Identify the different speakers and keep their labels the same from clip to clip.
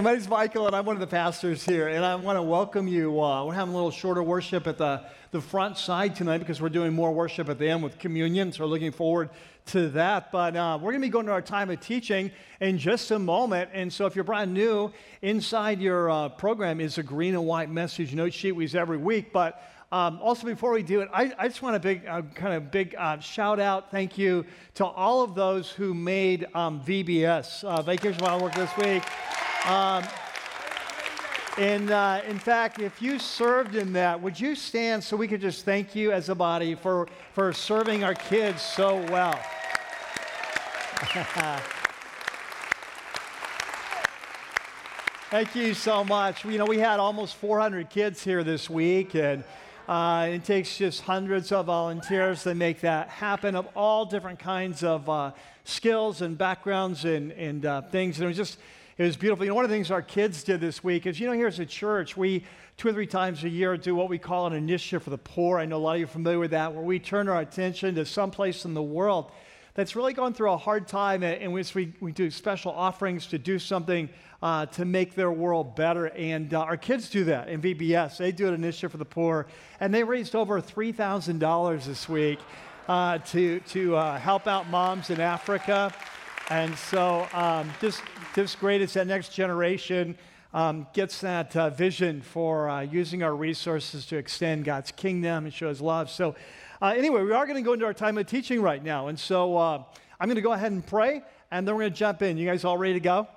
Speaker 1: My name is Michael, and I'm one of the pastors here, and I want to welcome you. Uh, we're having a little shorter worship at the, the front side tonight because we're doing more worship at the end with communion, so we're looking forward to that. But uh, we're going to be going to our time of teaching in just a moment, and so if you're brand new, inside your uh, program is a green and white message note sheet we use every week, but um, also, before we do it, I, I just want a big, uh, kind of big uh, shout out, thank you to all of those who made um, VBS, uh, Vacation Bible Work this week. Um, and uh, in fact, if you served in that, would you stand so we could just thank you as a body for, for serving our kids so well? Thank you so much. You know, we had almost 400 kids here this week, and uh, it takes just hundreds of volunteers to make that happen of all different kinds of uh, skills and backgrounds and, and uh, things. And it was just it was beautiful. You know, one of the things our kids did this week is, you know, here as a church, we two or three times a year do what we call an initiative for the poor. I know a lot of you are familiar with that, where we turn our attention to some place in the world that's really going through a hard time in which we, we do special offerings to do something uh, to make their world better. And uh, our kids do that in VBS. They do an initiative for the poor, and they raised over $3,000 this week uh, to, to uh, help out moms in Africa. And so, um, just great as that next generation um, gets that uh, vision for uh, using our resources to extend God's kingdom and show His love. So, uh, anyway, we are going to go into our time of teaching right now. And so, uh, I'm going to go ahead and pray, and then we're going to jump in. You guys all ready to go?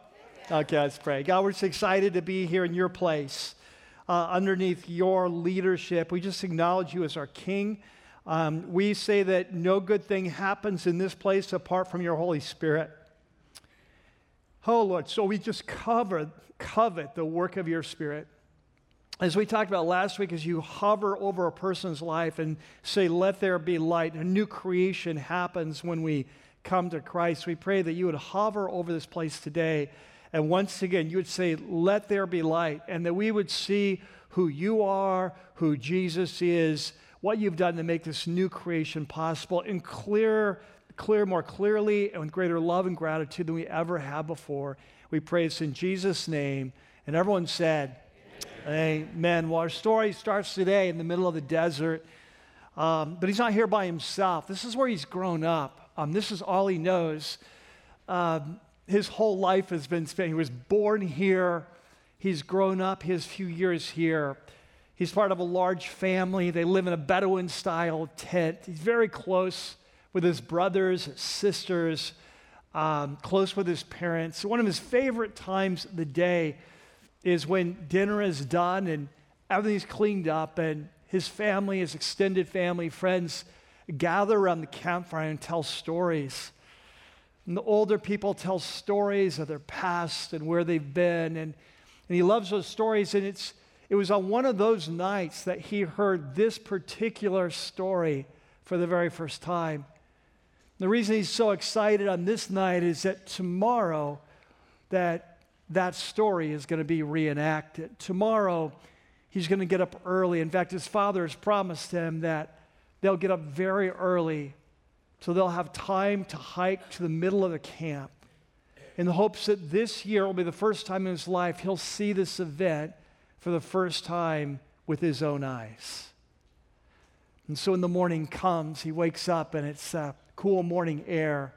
Speaker 1: Okay, let's pray. God, we're just excited to be here in your place, uh, underneath your leadership. We just acknowledge you as our King. Um, we say that no good thing happens in this place apart from your Holy Spirit. Oh, Lord, so we just cover, covet the work of your Spirit. As we talked about last week, as you hover over a person's life and say, Let there be light, a new creation happens when we come to Christ. We pray that you would hover over this place today. And once again, you would say, Let there be light, and that we would see who you are, who Jesus is, what you've done to make this new creation possible in clear clear, more clearly, and with greater love and gratitude than we ever have before. We pray this in Jesus' name. And everyone said, Amen. Amen. Well, our story starts today in the middle of the desert, um, but he's not here by himself. This is where he's grown up. Um, this is all he knows. Um, his whole life has been spent. He was born here. He's grown up his few years here. He's part of a large family. They live in a Bedouin style tent. He's very close with his brothers, sisters, um, close with his parents. One of his favorite times of the day is when dinner is done and everything's cleaned up, and his family, his extended family, friends gather around the campfire and tell stories. And the older people tell stories of their past and where they've been, and, and he loves those stories. And it's, it was on one of those nights that he heard this particular story for the very first time. The reason he's so excited on this night is that tomorrow that that story is going to be reenacted. Tomorrow he's going to get up early. In fact, his father has promised him that they'll get up very early so they'll have time to hike to the middle of the camp in the hopes that this year will be the first time in his life he'll see this event for the first time with his own eyes. And so when the morning comes, he wakes up and it's uh, cool morning air.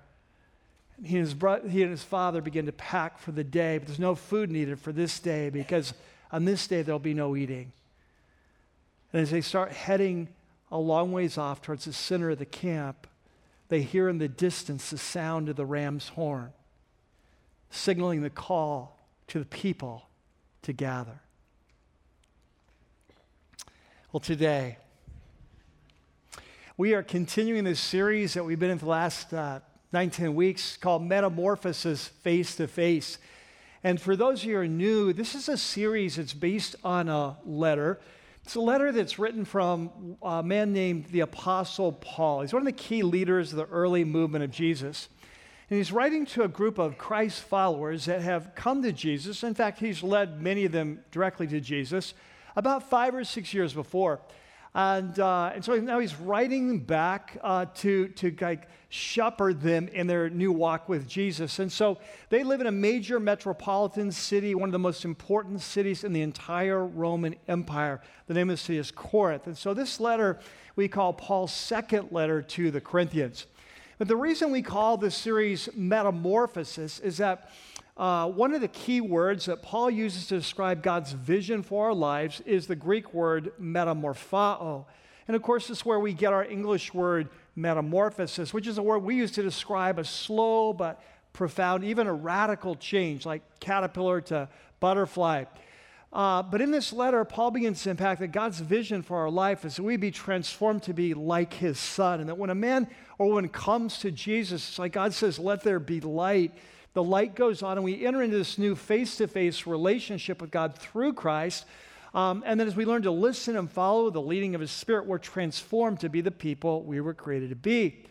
Speaker 1: He and, his bro- he and his father begin to pack for the day, but there's no food needed for this day because on this day there'll be no eating. And as they start heading a long ways off towards the center of the camp, they hear in the distance the sound of the ram's horn, signaling the call to the people to gather. Well, today, we are continuing this series that we've been in for the last uh, 19 weeks called Metamorphosis Face to Face. And for those of you who are new, this is a series that's based on a letter. It's a letter that's written from a man named the Apostle Paul. He's one of the key leaders of the early movement of Jesus. And he's writing to a group of Christ followers that have come to Jesus. In fact, he's led many of them directly to Jesus about five or six years before. And, uh, and so now he's writing back uh, to, to like shepherd them in their new walk with Jesus. And so they live in a major metropolitan city, one of the most important cities in the entire Roman Empire. The name of the city is Corinth. And so this letter we call Paul's second letter to the Corinthians. But the reason we call this series Metamorphosis is that uh, one of the key words that Paul uses to describe God's vision for our lives is the Greek word metamorphao. And of course, this is where we get our English word metamorphosis, which is a word we use to describe a slow but profound, even a radical change, like caterpillar to butterfly. Uh, but in this letter, Paul begins to impact that God's vision for our life is that we be transformed to be like his son. And that when a man or woman comes to Jesus, it's like God says, let there be light the light goes on, and we enter into this new face to face relationship with God through Christ. Um, and then as we learn to listen and follow the leading of His Spirit, we're transformed to be the people we were created to be.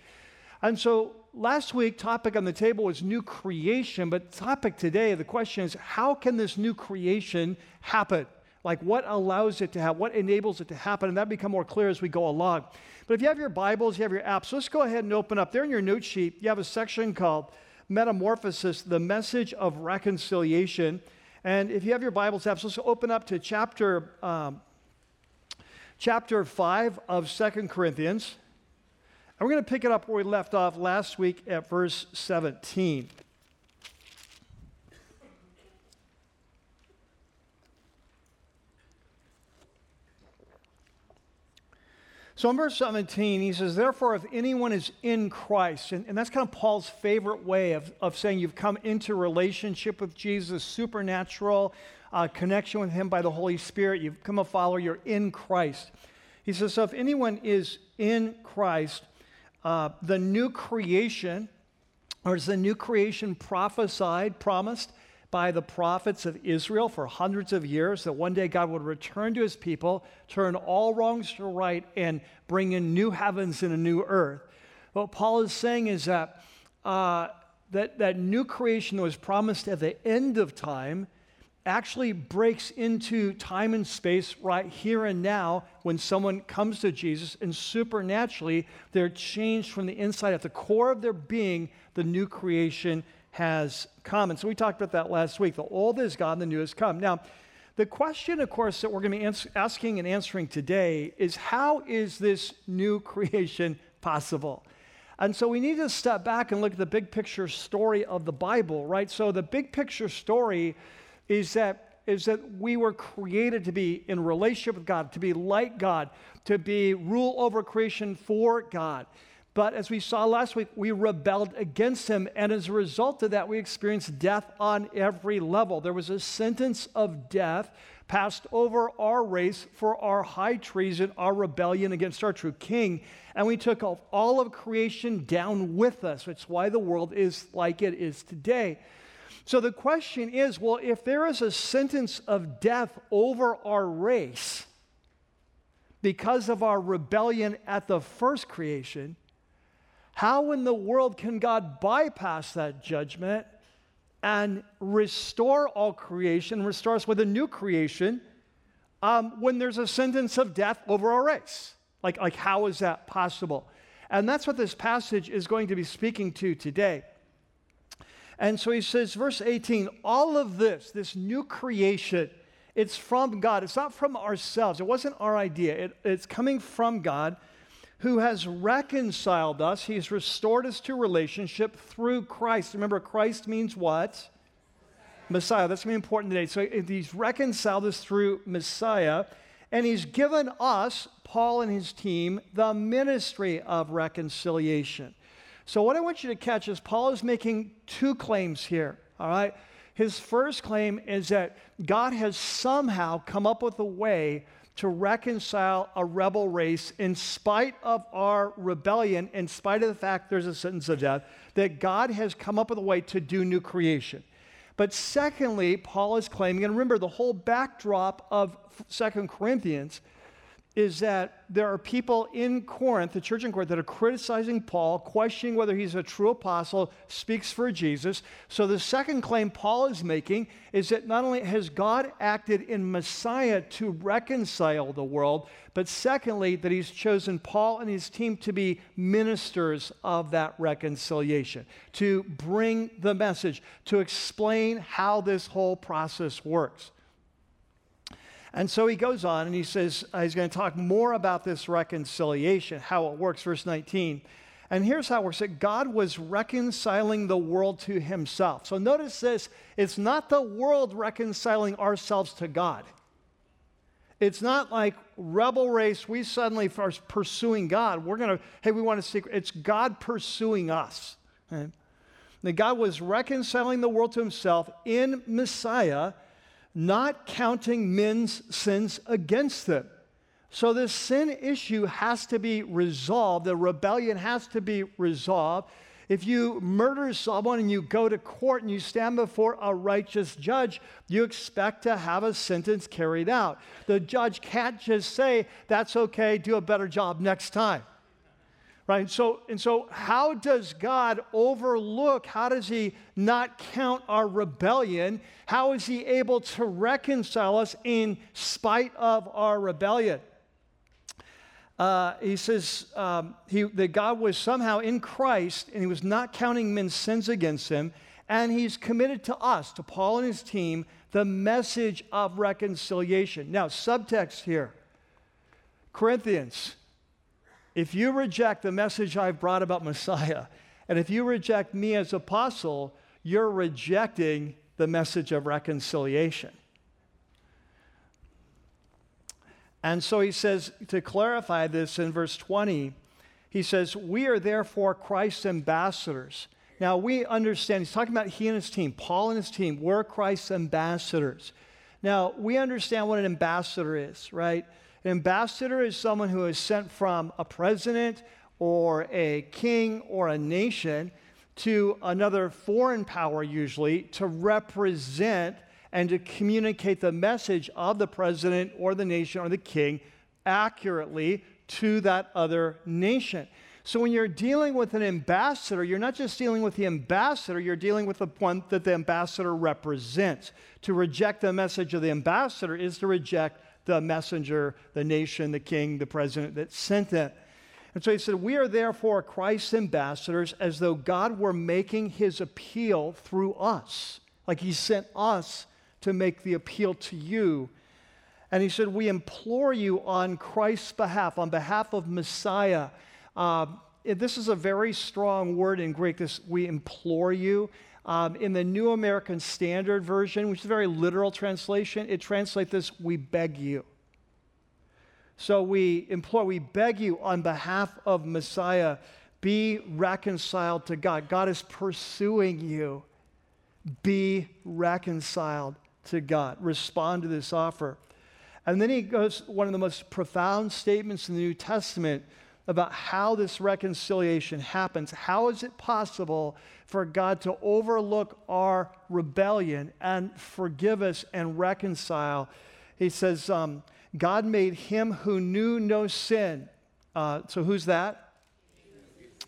Speaker 1: And so last week, topic on the table was new creation, but topic today, the question is how can this new creation happen? Like what allows it to happen? What enables it to happen? And that become more clear as we go along. But if you have your Bibles, you have your apps, let's go ahead and open up. There in your note sheet, you have a section called Metamorphosis, the message of reconciliation. And if you have your Bibles apps, let's open up to chapter, um, chapter 5 of Second Corinthians. And we're going to pick it up where we left off last week at verse 17. So in verse 17, he says, Therefore, if anyone is in Christ, and, and that's kind of Paul's favorite way of, of saying you've come into relationship with Jesus, supernatural uh, connection with him by the Holy Spirit, you've come a follower, you're in Christ. He says, So if anyone is in Christ, uh, the new creation, or is the new creation prophesied, promised, by the prophets of Israel for hundreds of years that one day God would return to his people, turn all wrongs to right, and bring in new heavens and a new earth. What Paul is saying is that uh, that, that new creation that was promised at the end of time actually breaks into time and space right here and now when someone comes to Jesus, and supernaturally they're changed from the inside. At the core of their being, the new creation has come. And so we talked about that last week. The old is gone, the new has come. Now, the question, of course, that we're going to be ans- asking and answering today is how is this new creation possible? And so we need to step back and look at the big picture story of the Bible, right? So the big picture story is that is that we were created to be in relationship with God, to be like God, to be rule over creation for God. But as we saw last week, we rebelled against him. And as a result of that, we experienced death on every level. There was a sentence of death passed over our race for our high treason, our rebellion against our true king. And we took all of creation down with us. It's why the world is like it is today. So the question is well, if there is a sentence of death over our race because of our rebellion at the first creation, how in the world can God bypass that judgment and restore all creation, restore us with a new creation um, when there's a sentence of death over our race? Like, like, how is that possible? And that's what this passage is going to be speaking to today. And so he says, verse 18, all of this, this new creation, it's from God. It's not from ourselves. It wasn't our idea. It, it's coming from God who has reconciled us. He's restored us to relationship through Christ. Remember, Christ means what? Messiah. That's going to be important today. So he's reconciled us through Messiah, and he's given us, Paul and his team, the ministry of reconciliation. So what I want you to catch is Paul is making two claims here, all right? His first claim is that God has somehow come up with a way to reconcile a rebel race in spite of our rebellion, in spite of the fact there's a sentence of death, that God has come up with a way to do new creation. But secondly, Paul is claiming, and remember the whole backdrop of Second Corinthians is that there are people in Corinth, the church in Corinth, that are criticizing Paul, questioning whether he's a true apostle, speaks for Jesus. So the second claim Paul is making is that not only has God acted in Messiah to reconcile the world, but secondly, that he's chosen Paul and his team to be ministers of that reconciliation, to bring the message, to explain how this whole process works. And so he goes on and he says uh, he's going to talk more about this reconciliation, how it works, verse 19. And here's how it works that God was reconciling the world to himself. So notice this it's not the world reconciling ourselves to God. It's not like rebel race, we suddenly are pursuing God. We're going to, hey, we want to seek. It's God pursuing us. Right? That God was reconciling the world to himself in Messiah not counting men's sins against them. So this sin issue has to be resolved. The rebellion has to be resolved. If you murder someone and you go to court and you stand before a righteous judge, you expect to have a sentence carried out. The judge can't just say, That's okay, do a better job next time right? So and so how does god overlook how does he not count our rebellion? How is he able to reconcile us in spite of our rebellion? Uh, he says um, he, that god was somehow in christ and he was not counting men's sins against him. And he's committed to us to paul and his team the message of reconciliation. Now subtext here. Corinthians if you reject the message I've brought about Messiah, and if you reject me as apostle, you're rejecting the message of reconciliation. And so he says, to clarify this in verse 20, he says, We are therefore Christ's ambassadors. Now we understand, he's talking about he and his team, Paul and his team, we're Christ's ambassadors. Now we understand what an ambassador is, right? An ambassador is someone who is sent from a president or a king or a nation to another foreign power, usually, to represent and to communicate the message of the president or the nation or the king accurately to that other nation. So when you're dealing with an ambassador, you're not just dealing with the ambassador, you're dealing with the one that the ambassador represents. To reject the message of the ambassador is to reject the messenger, the nation, the king, the president that sent it. And so he said, We are therefore Christ's ambassadors as though God were making his appeal through us. Like he sent us to make the appeal to you. And he said, We implore you on Christ's behalf, on behalf of Messiah. Uh, this is a very strong word in Greek, this we implore you. Um, in the New American Standard Version, which is a very literal translation, it translates this we beg you. So we implore, we beg you on behalf of Messiah, be reconciled to God. God is pursuing you. Be reconciled to God. Respond to this offer. And then he goes, one of the most profound statements in the New Testament about how this reconciliation happens. How is it possible for God to overlook our rebellion and forgive us and reconcile? He says, um, God made him who knew no sin. Uh, so who's that?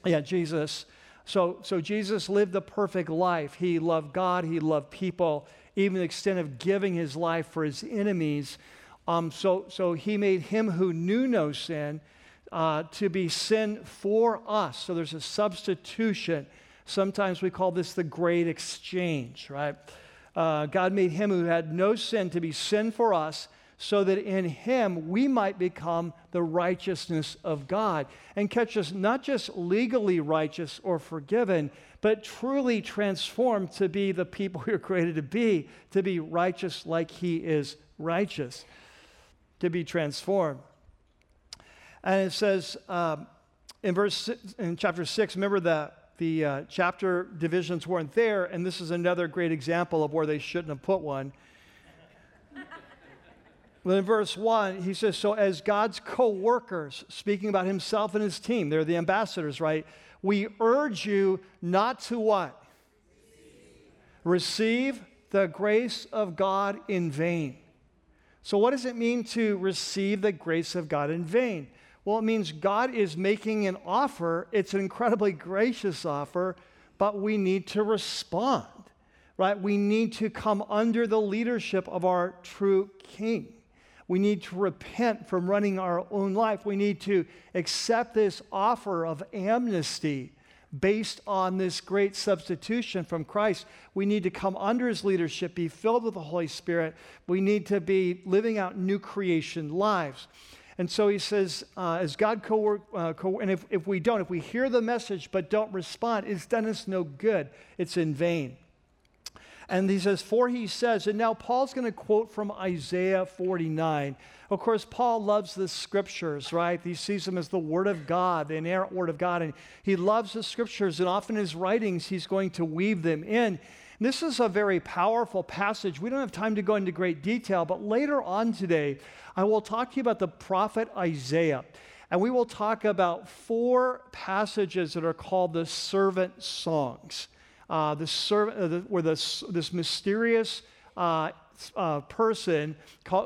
Speaker 1: Yeah, Jesus. So, so Jesus lived the perfect life. He loved God, he loved people, even the extent of giving his life for his enemies. Um, so, so he made him who knew no sin uh, to be sin for us. So there's a substitution. Sometimes we call this the great exchange, right? Uh, God made him who had no sin to be sin for us so that in him we might become the righteousness of God and catch us not just legally righteous or forgiven, but truly transformed to be the people we are created to be, to be righteous like he is righteous, to be transformed. And it says um, in verse in chapter six, remember that the uh, chapter divisions weren't there, and this is another great example of where they shouldn't have put one. Well, in verse 1, he says, So as God's co workers, speaking about himself and his team, they're the ambassadors, right? We urge you not to what? Receive the grace of God in vain. So, what does it mean to receive the grace of God in vain? Well, it means God is making an offer. It's an incredibly gracious offer, but we need to respond, right? We need to come under the leadership of our true King. We need to repent from running our own life. We need to accept this offer of amnesty based on this great substitution from Christ. We need to come under his leadership, be filled with the Holy Spirit. We need to be living out new creation lives. And so he says, uh, as God co work, uh, co- and if, if we don't, if we hear the message but don't respond, it's done us no good. It's in vain. And he says, For he says, and now Paul's going to quote from Isaiah 49. Of course, Paul loves the scriptures, right? He sees them as the word of God, the inerrant word of God. And he loves the scriptures, and often in his writings, he's going to weave them in. This is a very powerful passage. We don't have time to go into great detail, but later on today, I will talk to you about the prophet Isaiah. And we will talk about four passages that are called the servant songs uh, the uh, the, where this, this mysterious uh, uh, person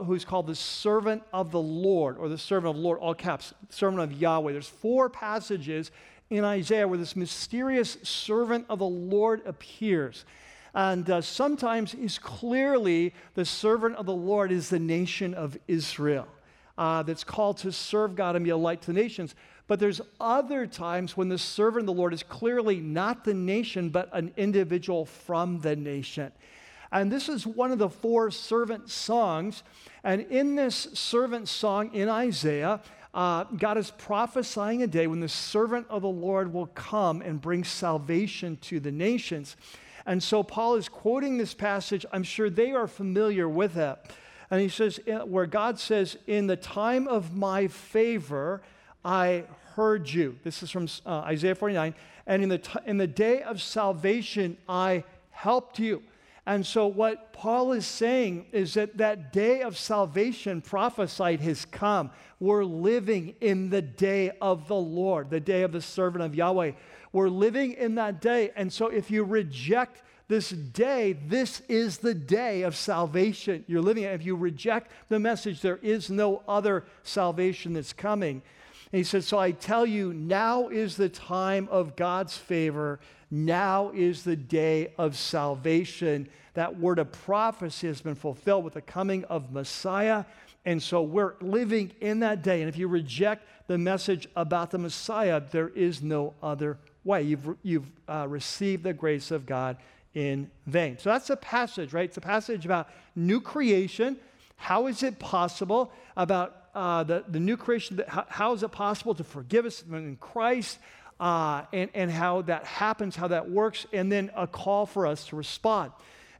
Speaker 1: who's called the servant of the Lord, or the servant of the Lord, all caps, servant of Yahweh. There's four passages in Isaiah where this mysterious servant of the Lord appears. And uh, sometimes he's clearly the servant of the Lord is the nation of Israel uh, that's called to serve God and be a light to the nations. But there's other times when the servant of the Lord is clearly not the nation, but an individual from the nation. And this is one of the four servant songs. And in this servant song in Isaiah, uh, God is prophesying a day when the servant of the Lord will come and bring salvation to the nations. And so Paul is quoting this passage. I'm sure they are familiar with it. And he says, where God says, In the time of my favor, I heard you. This is from uh, Isaiah 49. And in the, t- in the day of salvation, I helped you. And so, what Paul is saying is that that day of salvation prophesied has come. We're living in the day of the Lord, the day of the servant of Yahweh. We're living in that day. And so, if you reject this day, this is the day of salvation. You're living it. If you reject the message, there is no other salvation that's coming. And he said, So I tell you, now is the time of God's favor. Now is the day of salvation. That word of prophecy has been fulfilled with the coming of Messiah. And so we're living in that day. And if you reject the message about the Messiah, there is no other way. You've, you've uh, received the grace of God in vain. So that's a passage, right? It's a passage about new creation. How is it possible? About uh, the, the new creation, how, how is it possible to forgive us in Christ, uh, and, and how that happens, how that works, and then a call for us to respond.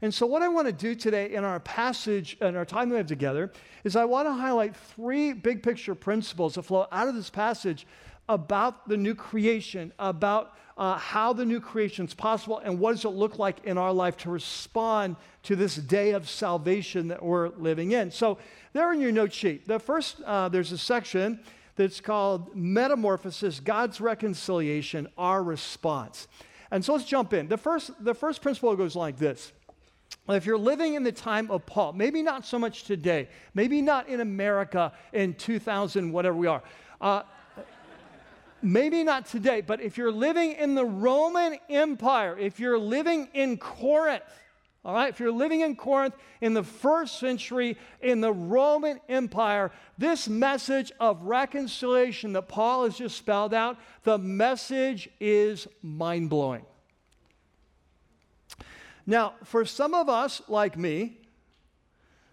Speaker 1: And so, what I want to do today in our passage and our time we have together is I want to highlight three big picture principles that flow out of this passage about the new creation, about uh, how the new creation is possible, and what does it look like in our life to respond to this day of salvation that we're living in. So, there in your note sheet, the first, uh, there's a section that's called Metamorphosis, God's Reconciliation, Our Response. And so let's jump in. The first, the first principle goes like this. If you're living in the time of Paul, maybe not so much today, maybe not in America in 2000, whatever we are, uh, maybe not today, but if you're living in the Roman Empire, if you're living in Corinth, all right, if you're living in Corinth in the first century in the Roman Empire, this message of reconciliation that Paul has just spelled out, the message is mind blowing. Now, for some of us, like me,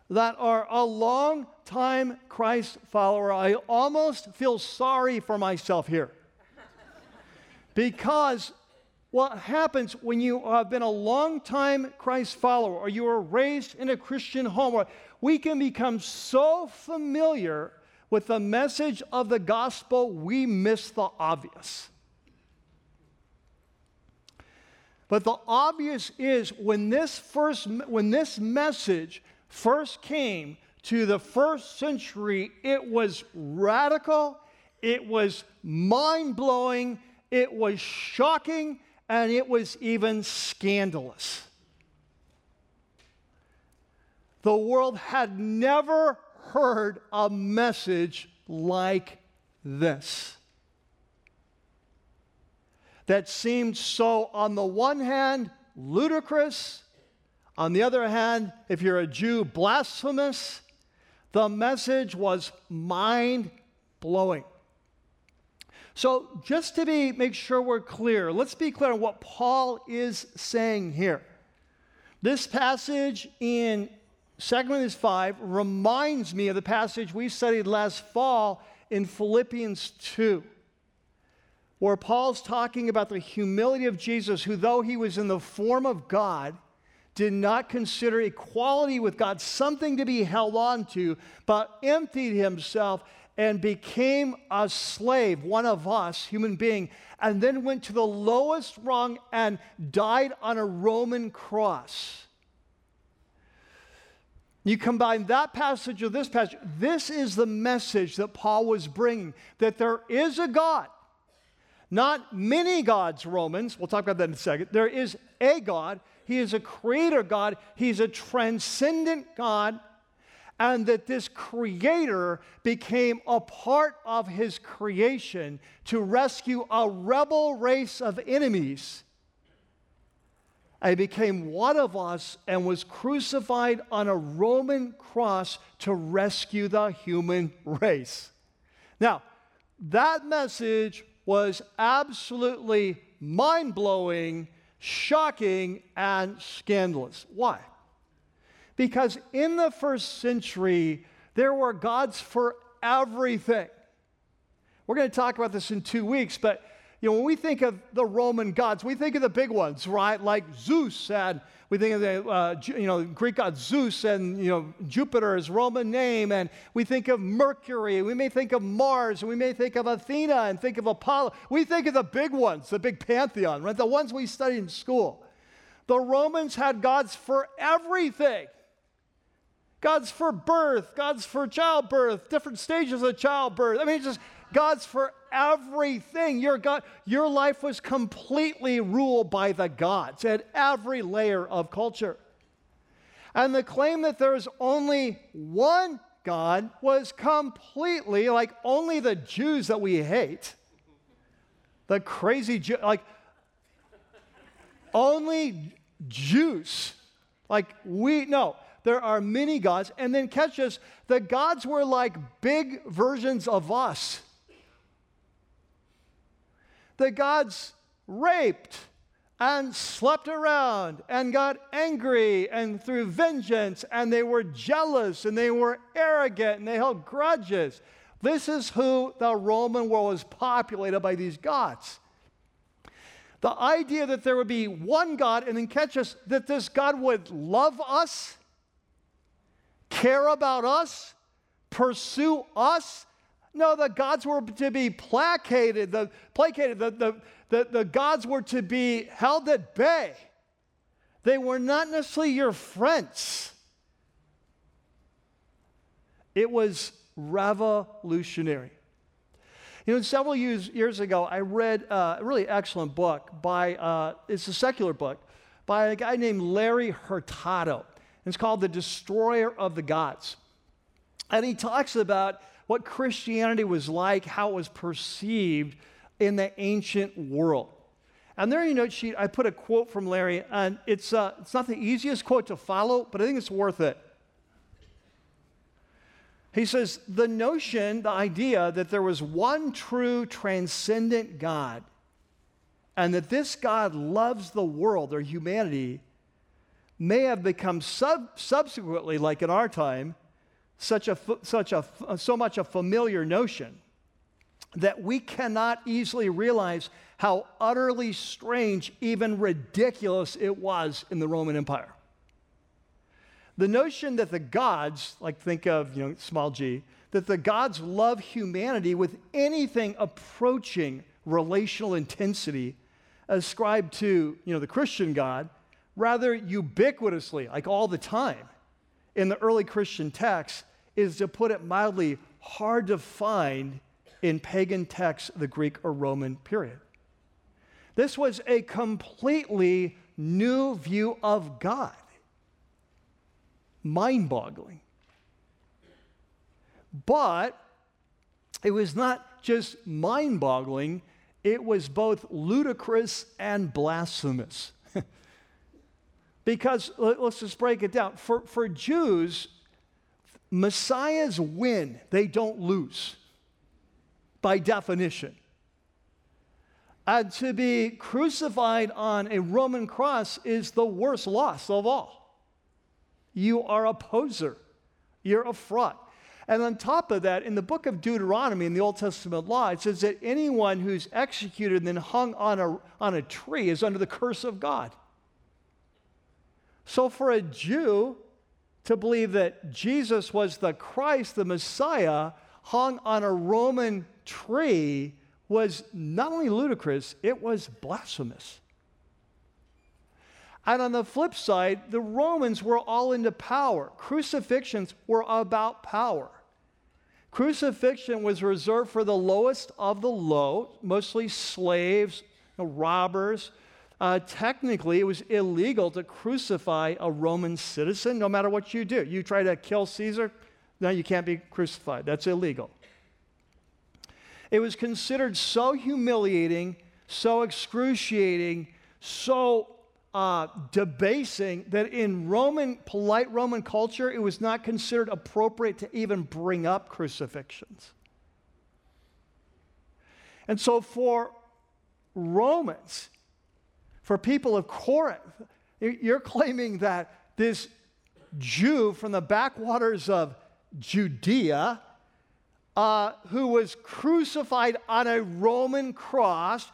Speaker 1: that are a long time Christ follower, I almost feel sorry for myself here. because what happens when you have been a long time Christ follower or you were raised in a Christian home, we can become so familiar with the message of the gospel, we miss the obvious. But the obvious is when this first when this message first came to the first century, it was radical, it was mind-blowing, it was shocking, and it was even scandalous. The world had never heard a message like this that seemed so, on the one hand, ludicrous, on the other hand, if you're a Jew, blasphemous. The message was mind blowing. So, just to be, make sure we're clear, let's be clear on what Paul is saying here. This passage in 2 Corinthians 5 reminds me of the passage we studied last fall in Philippians 2, where Paul's talking about the humility of Jesus, who, though he was in the form of God, did not consider equality with God something to be held on to, but emptied himself and became a slave, one of us, human being, and then went to the lowest rung and died on a Roman cross. You combine that passage with this passage, this is the message that Paul was bringing that there is a God. Not many gods, Romans, we'll talk about that in a second. There is a God. He is a creator God. He's a transcendent God and that this creator became a part of his creation to rescue a rebel race of enemies. And he became one of us and was crucified on a Roman cross to rescue the human race. Now, that message was absolutely mind blowing, shocking, and scandalous. Why? Because in the first century, there were gods for everything. We're going to talk about this in two weeks, but you know, when we think of the Roman gods, we think of the big ones, right? Like Zeus, and we think of the uh, you know Greek god Zeus, and you know Jupiter is Roman name, and we think of Mercury. We may think of Mars, and we may think of Athena, and think of Apollo. We think of the big ones, the big pantheon, right? The ones we studied in school. The Romans had gods for everything. God's for birth, God's for childbirth, different stages of childbirth. I mean, just God's for everything. Your, God, your life was completely ruled by the gods at every layer of culture. And the claim that there is only one God was completely like only the Jews that we hate, the crazy Jew, like only Jews, like we, no, there are many gods. And then catch us, the gods were like big versions of us. The gods raped and slept around and got angry and threw vengeance and they were jealous and they were arrogant and they held grudges. This is who the Roman world was populated by these gods. The idea that there would be one God and then catch us that this God would love us care about us, pursue us. No, the gods were to be placated, the, placated. The, the, the, the gods were to be held at bay. They were not necessarily your friends. It was revolutionary. You know, several years, years ago, I read uh, a really excellent book by, uh, it's a secular book, by a guy named Larry Hurtado. It's called The Destroyer of the Gods. And he talks about what Christianity was like, how it was perceived in the ancient world. And there in your note sheet, I put a quote from Larry, and it's, uh, it's not the easiest quote to follow, but I think it's worth it. He says, The notion, the idea that there was one true transcendent God, and that this God loves the world or humanity may have become sub- subsequently, like in our time, such a, such a, so much a familiar notion that we cannot easily realize how utterly strange, even ridiculous it was in the Roman Empire. The notion that the gods, like think of, you know, small g, that the gods love humanity with anything approaching relational intensity ascribed to, you know, the Christian God rather ubiquitously, like all the time, in the early Christian texts, is to put it mildly, hard to find in pagan texts the Greek or Roman period. This was a completely new view of God. Mind boggling. But it was not just mind boggling, it was both ludicrous and blasphemous. Because let's just break it down. For, for Jews, Messiahs win, they don't lose by definition. And to be crucified on a Roman cross is the worst loss of all. You are a poser, you're a fraud. And on top of that, in the book of Deuteronomy, in the Old Testament law, it says that anyone who's executed and then hung on a, on a tree is under the curse of God. So for a Jew to believe that Jesus was the Christ, the Messiah, hung on a Roman tree was not only ludicrous, it was blasphemous. And on the flip side, the Romans were all into power. Crucifixions were about power. Crucifixion was reserved for the lowest of the low, mostly slaves, robbers. Uh, technically, it was illegal to crucify a Roman citizen, no matter what you do. You try to kill Caesar, no, you can't be crucified. That's illegal. It was considered so humiliating, so excruciating, so uh, debasing that in Roman, polite Roman culture, it was not considered appropriate to even bring up crucifixions. And so for Romans, for people of Corinth, you're claiming that this Jew from the backwaters of Judea uh, who was crucified on a Roman cross,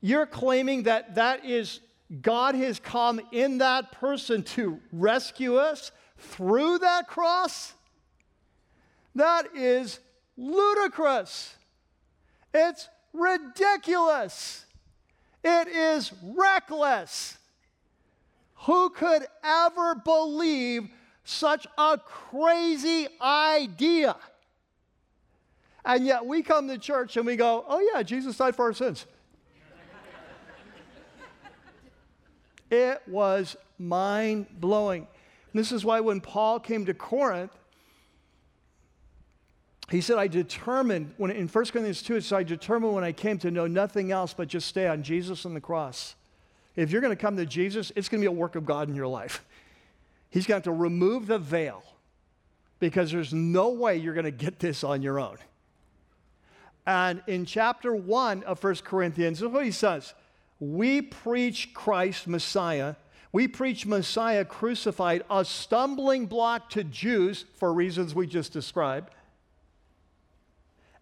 Speaker 1: you're claiming that that is God has come in that person to rescue us through that cross? That is ludicrous. It's ridiculous. It is reckless. Who could ever believe such a crazy idea? And yet we come to church and we go, oh, yeah, Jesus died for our sins. it was mind blowing. This is why when Paul came to Corinth, he said, I determined, when, in 1 Corinthians 2, it says, I determined when I came to know nothing else but just stay on Jesus and the cross. If you're going to come to Jesus, it's going to be a work of God in your life. He's going to have to remove the veil because there's no way you're going to get this on your own. And in chapter 1 of 1 Corinthians, this is what he says We preach Christ Messiah. We preach Messiah crucified, a stumbling block to Jews for reasons we just described,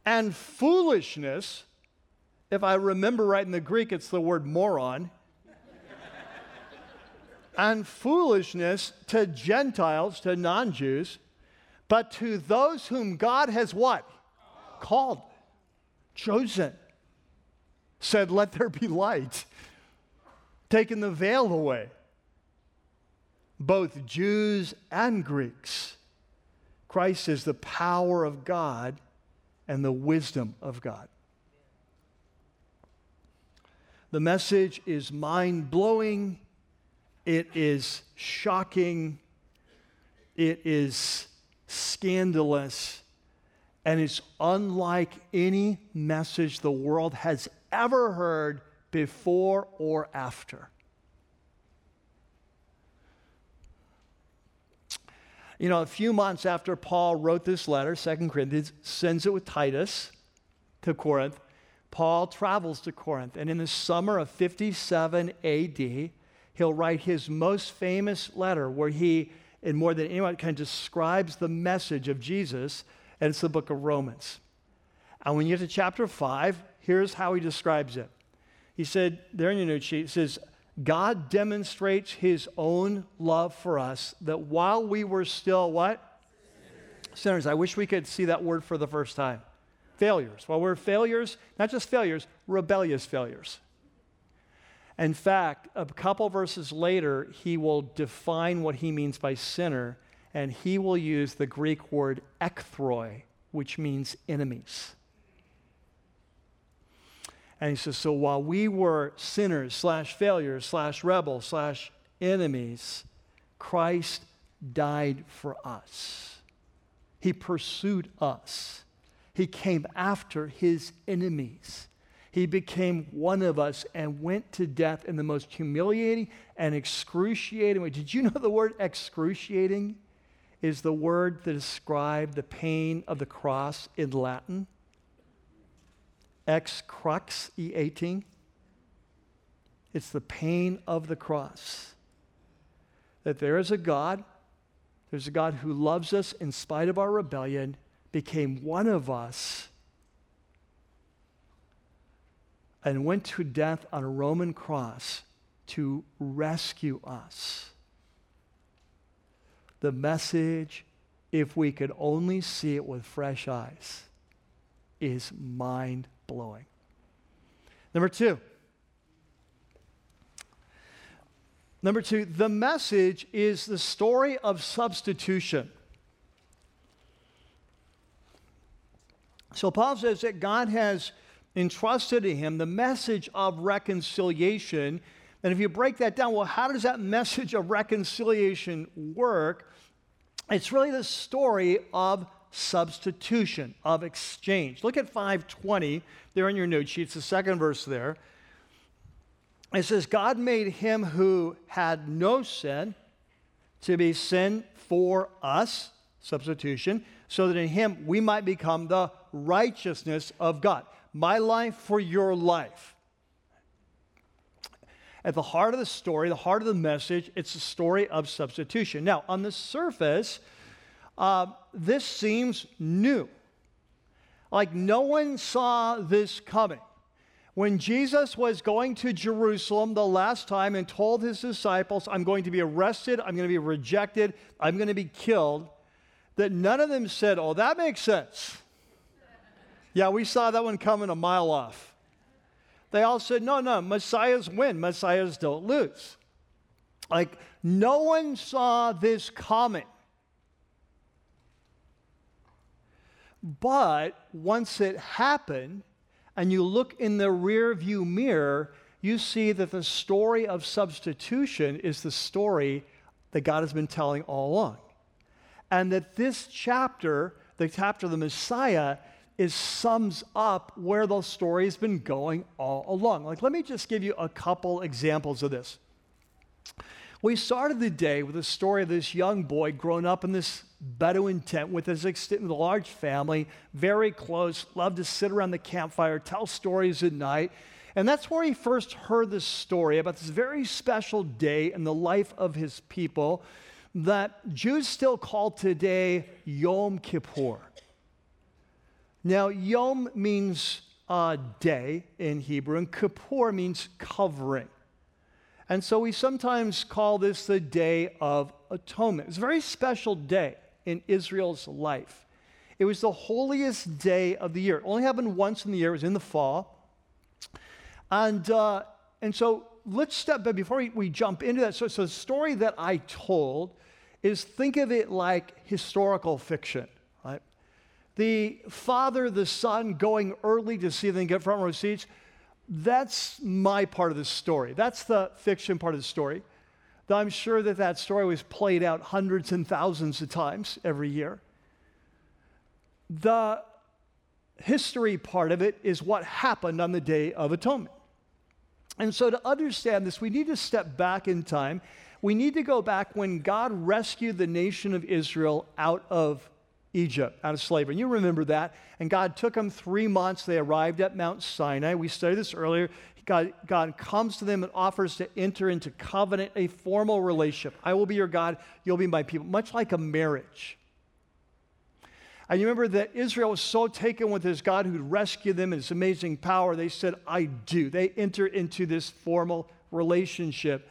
Speaker 1: and foolishness. If I remember right in the Greek, it's the word moron. and foolishness to Gentiles, to non Jews, but to those whom God has what? Called chosen, said, Let there be light, taken the veil away. Both Jews and Greeks. Christ is the power of God and the wisdom of God. The message is mind blowing, it is shocking, it is scandalous, and it's unlike any message the world has ever heard before or after. You know, a few months after Paul wrote this letter, Second Corinthians, sends it with Titus to Corinth. Paul travels to Corinth, and in the summer of 57 AD, he'll write his most famous letter where he, in more than anyone, kind of describes the message of Jesus and it's the book of Romans. And when you get to chapter 5, here's how he describes it. He said, there in your note sheet, it says, God demonstrates his own love for us that while we were still what? Sinners. Sinners. I wish we could see that word for the first time. Failures. While we're failures, not just failures, rebellious failures. In fact, a couple verses later, he will define what he means by sinner and he will use the Greek word ekthroi, which means enemies. And he says, so while we were sinners slash failures slash rebels slash enemies, Christ died for us. He pursued us. He came after his enemies. He became one of us and went to death in the most humiliating and excruciating way. Did you know the word excruciating is the word that described the pain of the cross in Latin? Ex crux, E 18. It's the pain of the cross. That there is a God there's a God who loves us in spite of our rebellion, became one of us, and went to death on a Roman cross to rescue us. The message, if we could only see it with fresh eyes, is mind blowing. Number two, Number two, the message is the story of substitution. So Paul says that God has entrusted to him the message of reconciliation. And if you break that down, well, how does that message of reconciliation work? It's really the story of substitution, of exchange. Look at 520 there in your note sheets, the second verse there. It says, God made him who had no sin to be sin for us, substitution, so that in him we might become the righteousness of God. My life for your life. At the heart of the story, the heart of the message, it's a story of substitution. Now, on the surface, uh, this seems new. Like no one saw this coming. When Jesus was going to Jerusalem the last time and told his disciples, I'm going to be arrested, I'm going to be rejected, I'm going to be killed, that none of them said, Oh, that makes sense. yeah, we saw that one coming a mile off. They all said, No, no, Messiahs win, Messiahs don't lose. Like, no one saw this coming. But once it happened, and you look in the rear view mirror, you see that the story of substitution is the story that God has been telling all along. And that this chapter, the chapter of the Messiah, is sums up where the story has been going all along. Like, let me just give you a couple examples of this. We started the day with a story of this young boy growing up in this Bedouin tent with his extended large family, very close, loved to sit around the campfire, tell stories at night. And that's where he first heard this story about this very special day in the life of his people that Jews still call today Yom Kippur. Now, Yom means uh, day in Hebrew, and Kippur means covering. And so we sometimes call this the Day of Atonement. It's a very special day in Israel's life. It was the holiest day of the year. It only happened once in the year, it was in the fall. And, uh, and so let's step back before we, we jump into that. So, so the story that I told is think of it like historical fiction, right? The father, the son going early to see them get front row seats. That's my part of the story. That's the fiction part of the story. Though I'm sure that that story was played out hundreds and thousands of times every year. The history part of it is what happened on the Day of Atonement. And so, to understand this, we need to step back in time. We need to go back when God rescued the nation of Israel out of Egypt, out of slavery. And you remember that. And God took them three months. They arrived at Mount Sinai. We studied this earlier. God, God comes to them and offers to enter into covenant, a formal relationship. I will be your God, you'll be my people, much like a marriage. And you remember that Israel was so taken with this God who'd rescue them and his amazing power, they said, I do. They enter into this formal relationship.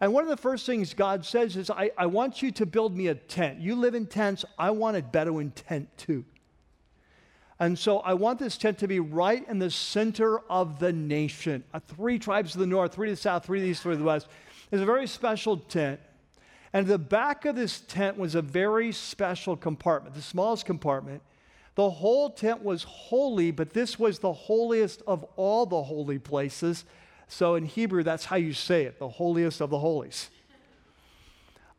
Speaker 1: And one of the first things God says is, I, I want you to build me a tent. You live in tents, I want a Bedouin tent too. And so I want this tent to be right in the center of the nation. Uh, three tribes to the north, three to the south, three to the east, three to the west. It's a very special tent. And the back of this tent was a very special compartment, the smallest compartment. The whole tent was holy, but this was the holiest of all the holy places. So in Hebrew, that's how you say it, the holiest of the holies.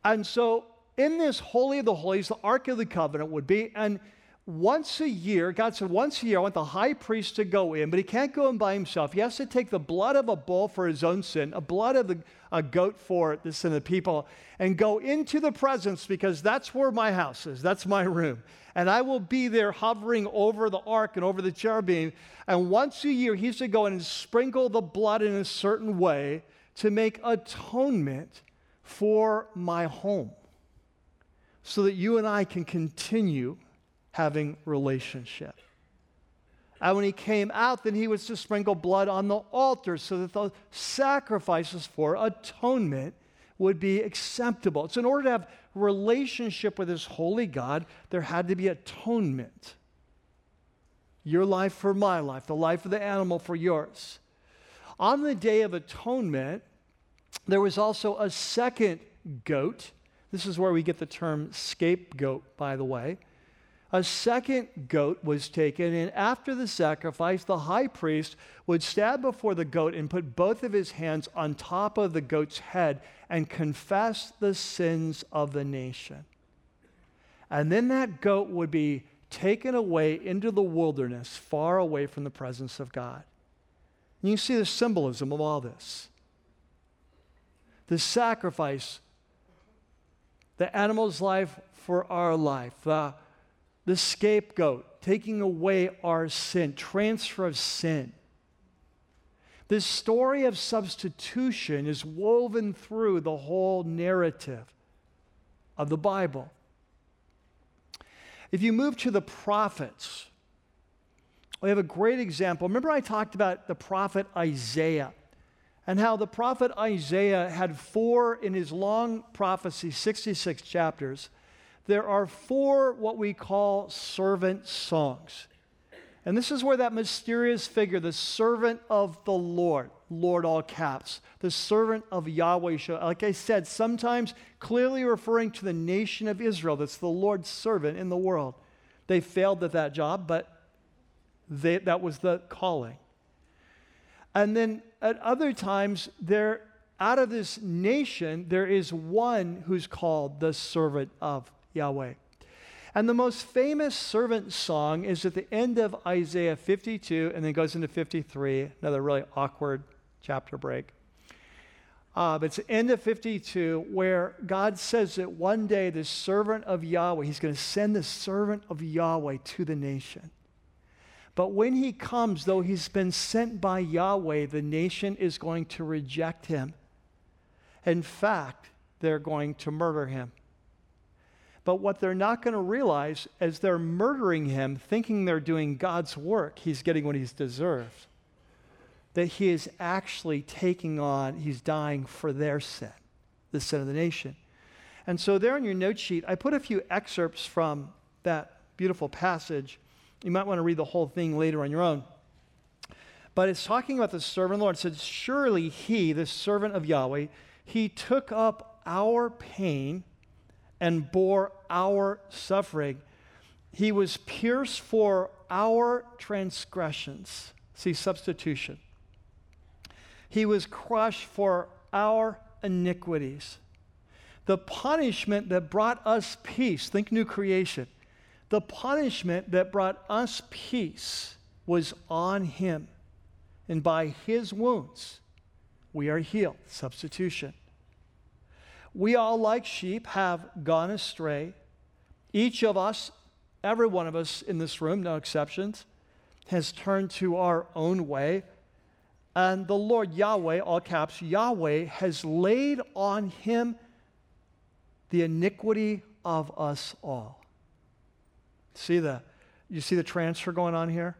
Speaker 1: And so in this Holy of the Holies, the Ark of the Covenant would be, and once a year, God said, once a year, I want the high priest to go in, but he can't go in by himself. He has to take the blood of a bull for his own sin, a blood of the, a goat for the sin of the people, and go into the presence because that's where my house is. That's my room. And I will be there hovering over the ark and over the cherubim. And once a year, he's to go in and sprinkle the blood in a certain way to make atonement for my home so that you and I can continue having relationship. And when he came out, then he was to sprinkle blood on the altar so that the sacrifices for atonement would be acceptable. It's in order to have relationship with this holy God, there had to be atonement. Your life for my life, the life of the animal for yours. On the Day of Atonement, there was also a second goat. This is where we get the term scapegoat, by the way a second goat was taken, and after the sacrifice, the high priest would stand before the goat and put both of his hands on top of the goat's head and confess the sins of the nation. And then that goat would be taken away into the wilderness, far away from the presence of God. And you see the symbolism of all this. The sacrifice, the animal's life for our life, the the scapegoat, taking away our sin, transfer of sin. This story of substitution is woven through the whole narrative of the Bible. If you move to the prophets, we have a great example. Remember, I talked about the prophet Isaiah and how the prophet Isaiah had four in his long prophecy, 66 chapters there are four what we call servant songs. And this is where that mysterious figure, the servant of the Lord, Lord all caps, the servant of Yahweh, like I said, sometimes clearly referring to the nation of Israel, that's the Lord's servant in the world. They failed at that job, but they, that was the calling. And then at other times, there, out of this nation, there is one who's called the servant of Yahweh. And the most famous servant song is at the end of Isaiah 52 and then goes into 53, another really awkward chapter break. Uh, but it's the end of 52 where God says that one day the servant of Yahweh, he's going to send the servant of Yahweh to the nation. But when he comes, though he's been sent by Yahweh, the nation is going to reject him. In fact, they're going to murder him. But what they're not going to realize as they're murdering him, thinking they're doing God's work, he's getting what he's deserved. That he is actually taking on, he's dying for their sin, the sin of the nation. And so, there on your note sheet, I put a few excerpts from that beautiful passage. You might want to read the whole thing later on your own. But it's talking about the servant The Lord. It said, Surely he, the servant of Yahweh, he took up our pain and bore our suffering. He was pierced for our transgressions. See, substitution. He was crushed for our iniquities. The punishment that brought us peace, think new creation, the punishment that brought us peace was on him. And by his wounds, we are healed. Substitution. We all, like sheep, have gone astray. Each of us, every one of us in this room, no exceptions, has turned to our own way. And the Lord Yahweh, all caps, Yahweh, has laid on him the iniquity of us all. See the, you see the transfer going on here?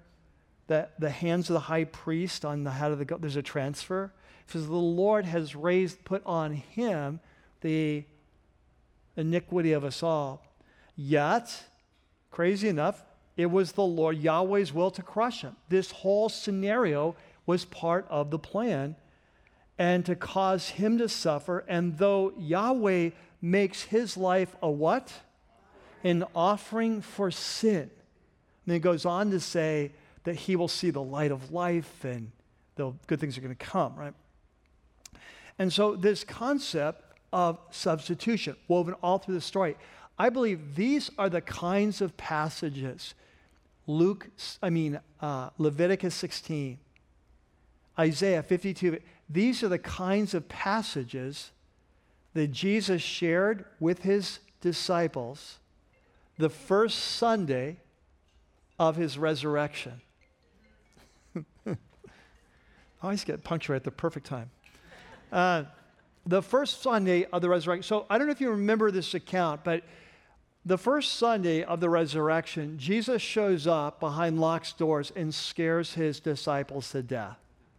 Speaker 1: That the hands of the high priest on the head of the there's a transfer. It says the Lord has raised, put on him the iniquity of us all. Yet, crazy enough, it was the Lord Yahweh's will to crush him. This whole scenario was part of the plan and to cause him to suffer. And though Yahweh makes his life a what? An offering for sin. And it goes on to say that he will see the light of life and the good things are going to come, right? And so this concept of substitution woven all through the story. I believe these are the kinds of passages Luke, I mean, uh, Leviticus 16, Isaiah 52. These are the kinds of passages that Jesus shared with his disciples the first Sunday of his resurrection. I always get punctuated at the perfect time. Uh, the first Sunday of the resurrection. So I don't know if you remember this account, but the first Sunday of the resurrection, Jesus shows up behind locked doors and scares his disciples to death.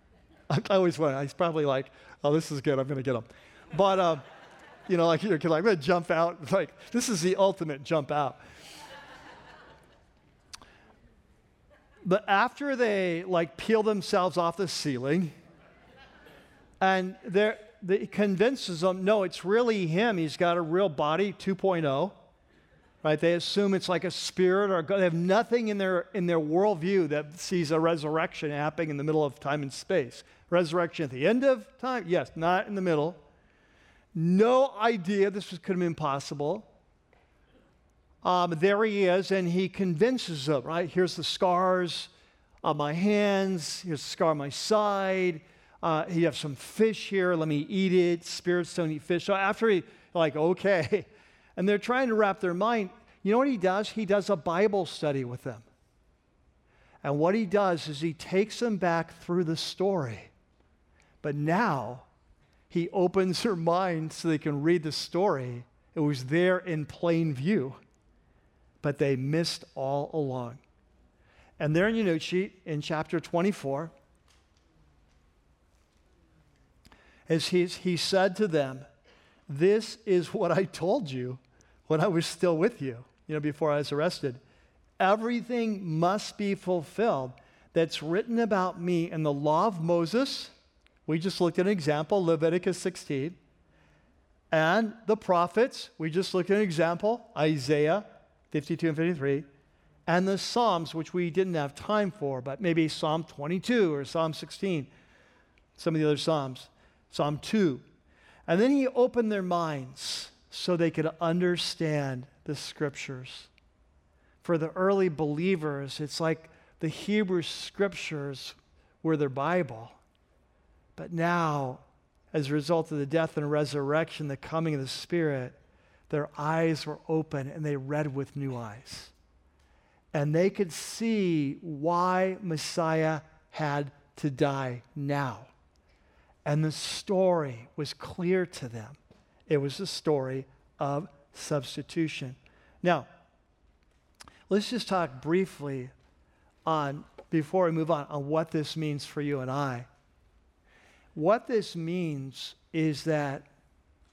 Speaker 1: I always wonder, he's probably like, oh, this is good, I'm going to get him. But, uh, you know, like, you're like, I'm going to jump out. It's like, this is the ultimate jump out. but after they, like, peel themselves off the ceiling, and they're, they convinces them, no, it's really him. He's got a real body, 2.0 right? They assume it's like a spirit or God. They have nothing in their, in their worldview that sees a resurrection happening in the middle of time and space. Resurrection at the end of time? Yes, not in the middle. No idea this was, could have been possible. Um, there he is, and he convinces them, right? Here's the scars on my hands, here's the scar on my side. Uh, you have some fish here, let me eat it. Spirits don't eat fish. So after he, like, okay, and they're trying to wrap their mind. You know what he does? He does a Bible study with them. And what he does is he takes them back through the story. But now he opens their mind so they can read the story. It was there in plain view, but they missed all along. And there in your note sheet in chapter 24, as he, he said to them, This is what I told you when I was still with you, you know, before I was arrested. Everything must be fulfilled that's written about me in the law of Moses. We just looked at an example, Leviticus 16. And the prophets, we just looked at an example, Isaiah 52 and 53. And the Psalms, which we didn't have time for, but maybe Psalm 22 or Psalm 16, some of the other Psalms, Psalm 2. And then he opened their minds so they could understand the scriptures. For the early believers, it's like the Hebrew scriptures were their Bible. But now, as a result of the death and resurrection, the coming of the Spirit, their eyes were open and they read with new eyes. And they could see why Messiah had to die now. And the story was clear to them. It was a story of substitution. Now, let's just talk briefly on, before we move on, on what this means for you and I. What this means is that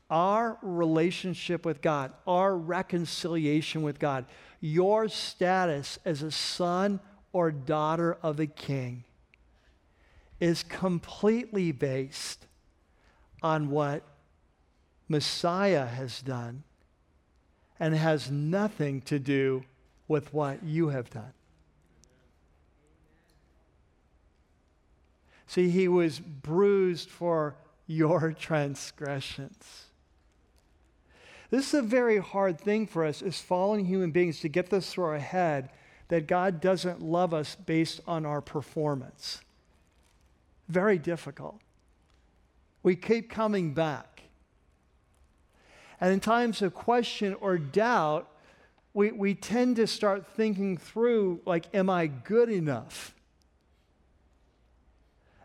Speaker 1: our relationship with God, our reconciliation with God, your status as a son or daughter of the king is completely based on what Messiah has done and has nothing to do with what you have done. See, he was bruised for your transgressions. This is a very hard thing for us as fallen human beings to get this through our head that God doesn't love us based on our performance. Very difficult. We keep coming back. And in times of question or doubt, we, we tend to start thinking through, like, am I good enough?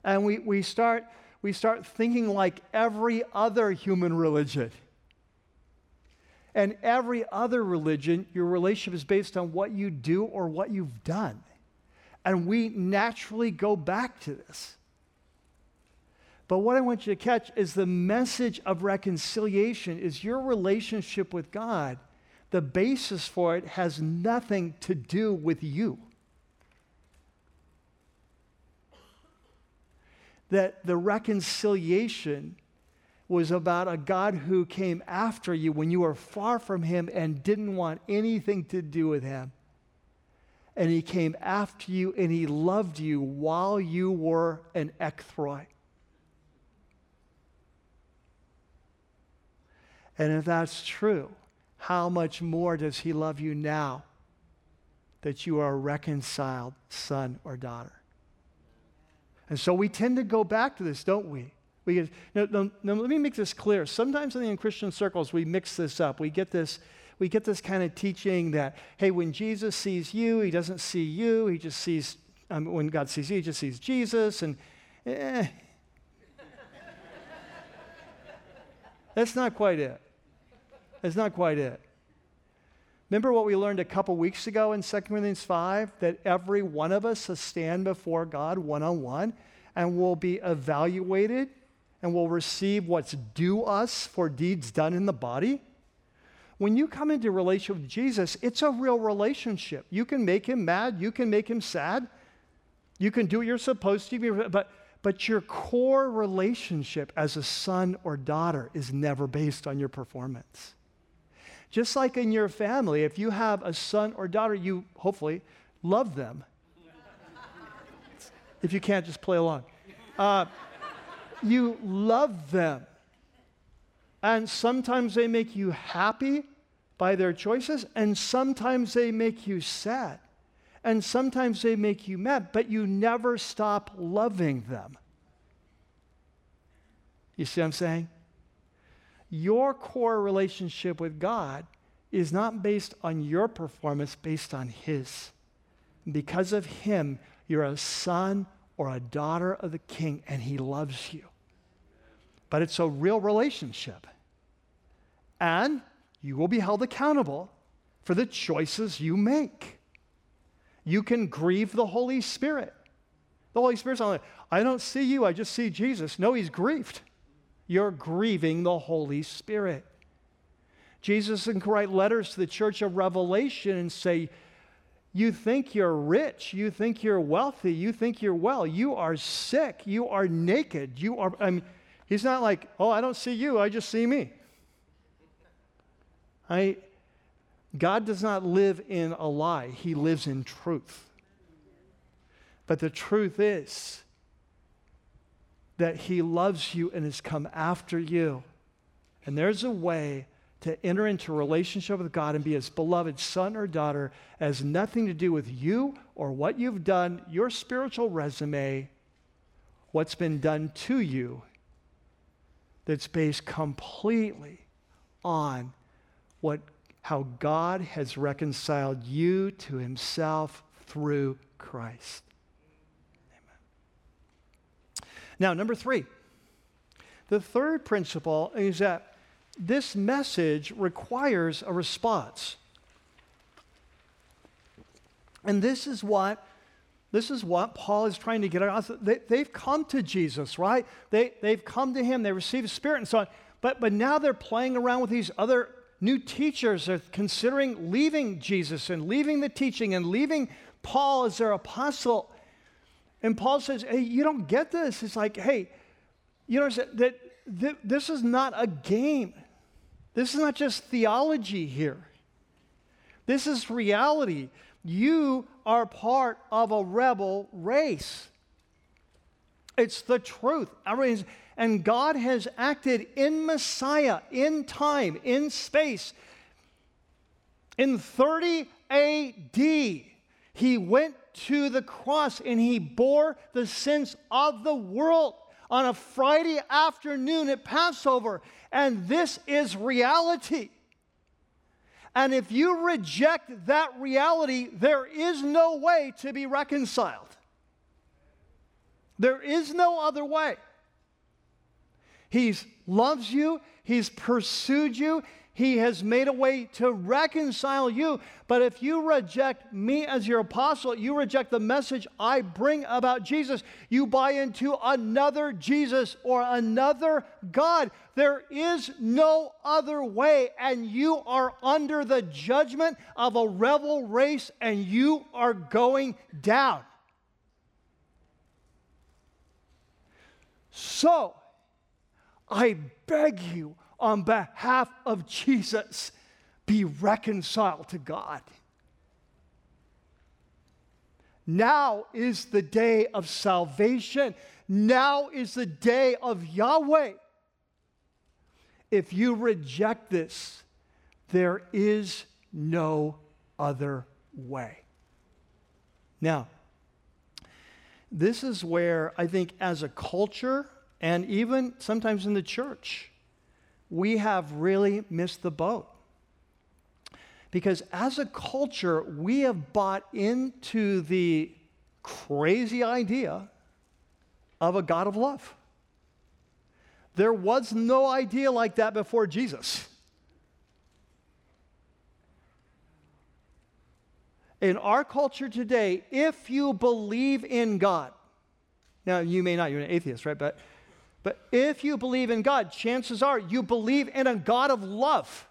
Speaker 1: And we, we, start, we start thinking like every other human religion. And every other religion, your relationship is based on what you do or what you've done. And we naturally go back to this. But what I want you to catch is the message of reconciliation is your relationship with God. The basis for it has nothing to do with you. That the reconciliation was about a God who came after you when you were far from him and didn't want anything to do with him. And he came after you and he loved you while you were an echthroi. And if that's true, how much more does he love you now that you are a reconciled son or daughter? And so we tend to go back to this, don't we? We get, no, no, no, let me make this clear. Sometimes in Christian circles, we mix this up. We get this, we get this kind of teaching that, hey, when Jesus sees you, he doesn't see you. He just sees, um, when God sees you, he just sees Jesus. And eh. That's not quite it. That's not quite it. Remember what we learned a couple weeks ago in 2 Corinthians 5 that every one of us will stand before God one on one and will be evaluated and will receive what's due us for deeds done in the body? When you come into a relationship with Jesus, it's a real relationship. You can make him mad, you can make him sad, you can do what you're supposed to, be, but, but your core relationship as a son or daughter is never based on your performance. Just like in your family, if you have a son or daughter, you hopefully love them. if you can't, just play along. Uh, you love them. And sometimes they make you happy by their choices, and sometimes they make you sad. And sometimes they make you mad, but you never stop loving them. You see what I'm saying? Your core relationship with God is not based on your performance, based on His. Because of Him, you're a son or a daughter of the King, and He loves you. But it's a real relationship. And you will be held accountable for the choices you make. You can grieve the Holy Spirit. The Holy Spirit's not like, I don't see you, I just see Jesus. No, He's grieved you're grieving the Holy Spirit. Jesus can write letters to the church of Revelation and say, You think you're rich, you think you're wealthy, you think you're well, you are sick, you are naked, you are. I mean, he's not like, Oh, I don't see you, I just see me. I, God does not live in a lie, He lives in truth. But the truth is, that He loves you and has come after you. And there's a way to enter into a relationship with God and be His beloved son or daughter has nothing to do with you or what you've done, your spiritual resume, what's been done to you, that's based completely on what, how God has reconciled you to Himself through Christ. Now, number three, the third principle is that this message requires a response. And this is what this is what Paul is trying to get across. They, have come to Jesus, right? They, they've come to him, they receive the Spirit and so on. But, but now they're playing around with these other new teachers. They're considering leaving Jesus and leaving the teaching and leaving Paul as their apostle. And Paul says, hey, you don't get this. It's like, hey, you know that, this is not a game. This is not just theology here. This is reality. You are part of a rebel race. It's the truth. And God has acted in Messiah, in time, in space. In 30 AD, he went to the cross and he bore the sins of the world on a Friday afternoon at Passover. And this is reality. And if you reject that reality, there is no way to be reconciled. There is no other way. He loves you, He's pursued you, he has made a way to reconcile you. But if you reject me as your apostle, you reject the message I bring about Jesus, you buy into another Jesus or another God. There is no other way, and you are under the judgment of a rebel race, and you are going down. So, I beg you, on behalf of Jesus, be reconciled to God. Now is the day of salvation. Now is the day of Yahweh. if you reject this, there is no other way. Now, this is where I think, as a culture, and even sometimes in the church, we have really missed the boat. Because as a culture, we have bought into the crazy idea of a God of love. There was no idea like that before Jesus. In our culture today, if you believe in God, now you may not, you're an atheist, right? But, but if you believe in God, chances are you believe in a God of love.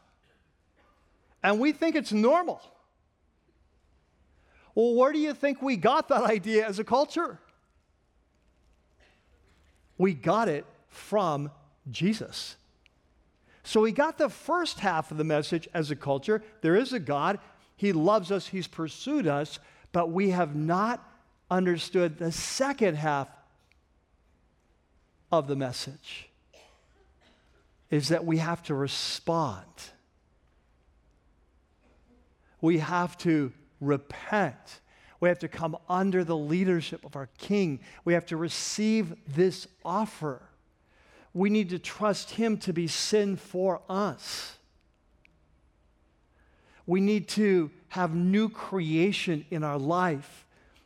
Speaker 1: And we think it's normal. Well, where do you think we got that idea as a culture? We got it from Jesus. So we got the first half of the message as a culture. There is a God, He loves us, He's pursued us, but we have not understood the second half of the message is that we have to respond. We have to repent. We have to come under the leadership of our King. We have to receive this offer. We need to trust Him to be sin for us. We need to have new creation in our life.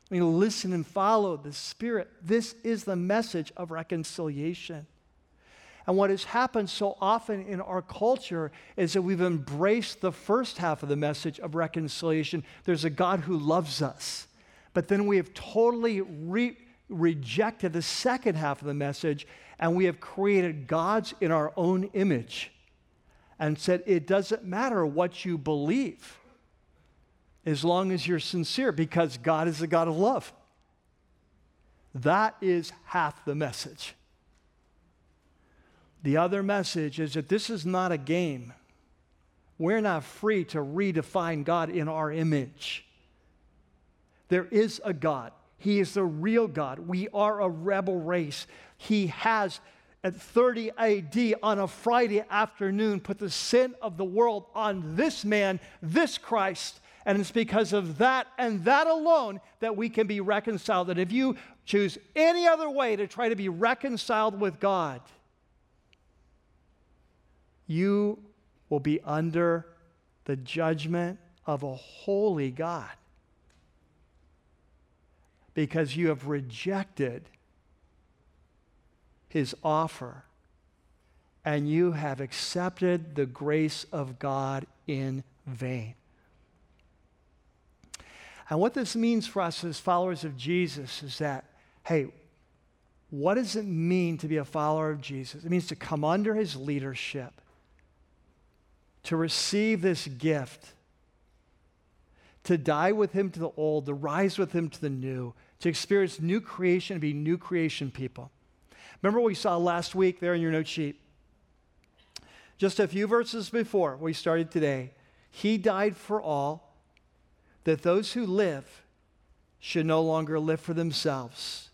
Speaker 1: We listen and follow the Spirit. This is the message of reconciliation. And what has happened so often in our culture is that we've embraced the first half of the message of reconciliation. There's a God who loves us. But then we have totally re- rejected the second half of the message and we have created gods in our own image and said it doesn't matter what you believe as long as you're sincere because God is a God of love. That is half the message. The other message is that this is not a game. We're not free to redefine God in our image. There is a God. He is the real God. We are a rebel race. He has, at 30 AD, on a Friday afternoon, put the sin of the world on this man, this Christ. And it's because of that and that alone that we can be reconciled. And if you choose any other way to try to be reconciled with God, you will be under the judgment of a holy God because you have rejected his offer and you have accepted the grace of God in vain. And what this means for us as followers of Jesus is that, hey, what does it mean to be a follower of Jesus? It means to come under his leadership to receive this gift, to die with him to the old, to rise with him to the new, to experience new creation and be new creation people. Remember what we saw last week there in your note sheet? Just a few verses before we started today. He died for all, that those who live should no longer live for themselves,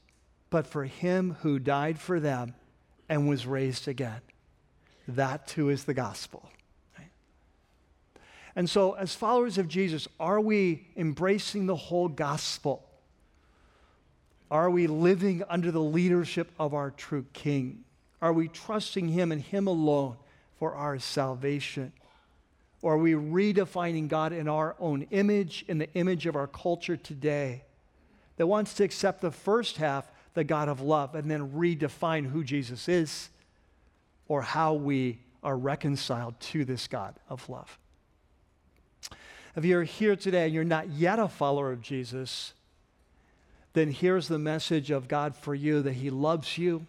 Speaker 1: but for him who died for them and was raised again. That too is the gospel. And so, as followers of Jesus, are we embracing the whole gospel? Are we living under the leadership of our true King? Are we trusting Him and Him alone for our salvation? Or are we redefining God in our own image, in the image of our culture today, that wants to accept the first half, the God of love, and then redefine who Jesus is or how we are reconciled to this God of love? If you're here today and you're not yet a follower of Jesus, then here's the message of God for you that He loves you.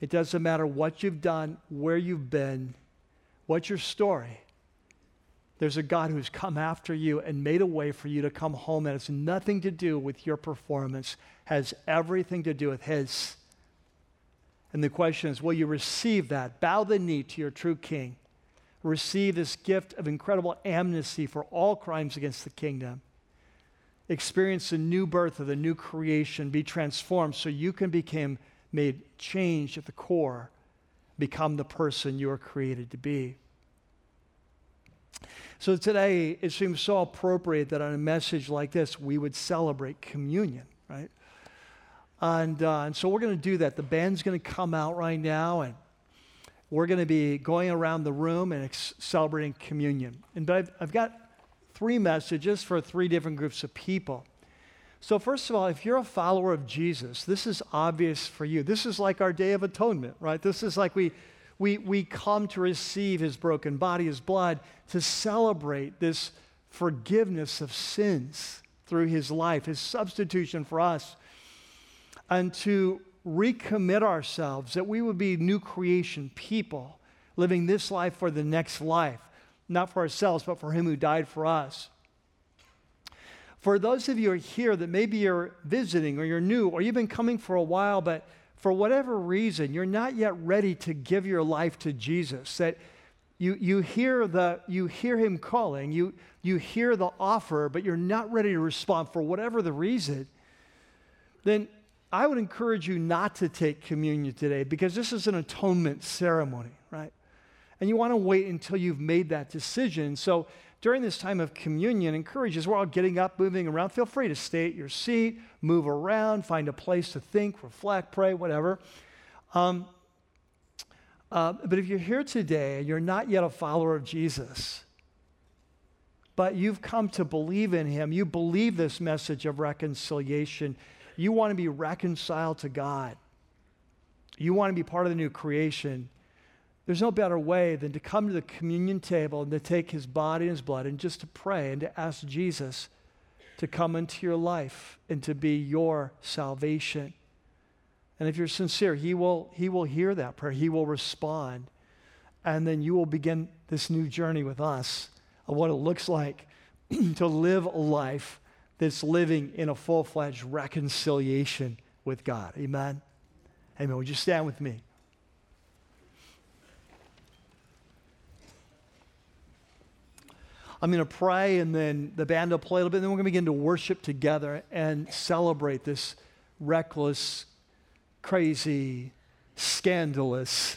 Speaker 1: It doesn't matter what you've done, where you've been, what's your story. There's a God who's come after you and made a way for you to come home that has nothing to do with your performance, has everything to do with His. And the question is will you receive that? Bow the knee to your true King receive this gift of incredible amnesty for all crimes against the kingdom. Experience the new birth of the new creation, be transformed so you can become made changed at the core become the person you are created to be. So today, it seems so appropriate that on a message like this, we would celebrate communion, right? And, uh, and so we're going to do that. The band's going to come out right now, and we're going to be going around the room and ex- celebrating communion. And but I've, I've got three messages for three different groups of people. So, first of all, if you're a follower of Jesus, this is obvious for you. This is like our Day of Atonement, right? This is like we, we, we come to receive his broken body, his blood, to celebrate this forgiveness of sins through his life, his substitution for us, and to recommit ourselves that we would be new creation people living this life for the next life, not for ourselves, but for him who died for us. For those of you who are here that maybe you're visiting or you're new or you've been coming for a while, but for whatever reason, you're not yet ready to give your life to Jesus, that you, you, hear, the, you hear him calling, you, you hear the offer, but you're not ready to respond for whatever the reason, then I would encourage you not to take communion today because this is an atonement ceremony, right? And you want to wait until you've made that decision. So during this time of communion, encourage as we're all getting up, moving around, feel free to stay at your seat, move around, find a place to think, reflect, pray, whatever. Um, uh, but if you're here today and you're not yet a follower of Jesus, but you've come to believe in him, you believe this message of reconciliation, you want to be reconciled to God, you want to be part of the new creation, there's no better way than to come to the communion table and to take his body and his blood and just to pray and to ask Jesus to come into your life and to be your salvation. And if you're sincere, he will, he will hear that prayer, he will respond. And then you will begin this new journey with us of what it looks like to live a life that's living in a full fledged reconciliation with God. Amen. Amen. Would you stand with me? I'm going to pray, and then the band will play a little bit, and then we're going to begin to worship together and celebrate this reckless, crazy, scandalous,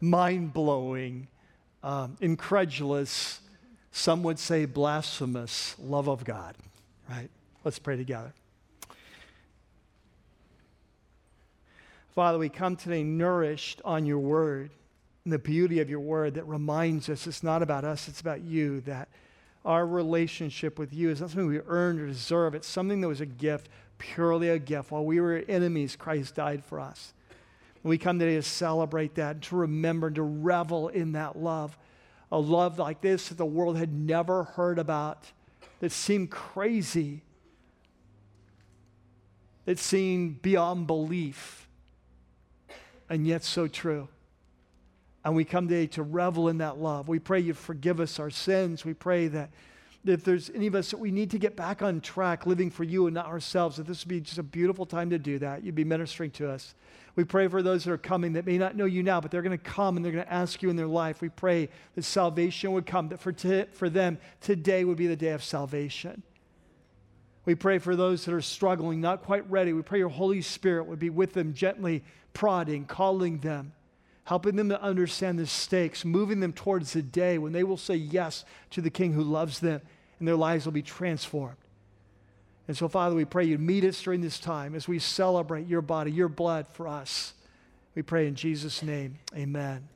Speaker 1: mind blowing, um, incredulous, some would say blasphemous love of God, right? Let's pray together. Father, we come today nourished on your word and the beauty of your word that reminds us it's not about us, it's about you, that our relationship with you is not something we earned or deserve. It's something that was a gift, purely a gift. While we were enemies, Christ died for us. And we come today to celebrate that, to remember, to revel in that love. A love like this that the world had never heard about, that seemed crazy, that seemed beyond belief, and yet so true. And we come today to revel in that love. We pray you forgive us our sins. We pray that if there's any of us that we need to get back on track living for you and not ourselves, that this would be just a beautiful time to do that. You'd be ministering to us. We pray for those that are coming that may not know you now, but they're going to come and they're going to ask you in their life. We pray that salvation would come, that for, t- for them, today would be the day of salvation. We pray for those that are struggling, not quite ready. We pray your Holy Spirit would be with them, gently prodding, calling them helping them to understand the stakes, moving them towards the day when they will say yes to the King who loves them and their lives will be transformed. And so, Father, we pray you meet us during this time as we celebrate your body, your blood for us. We pray in Jesus' name, amen.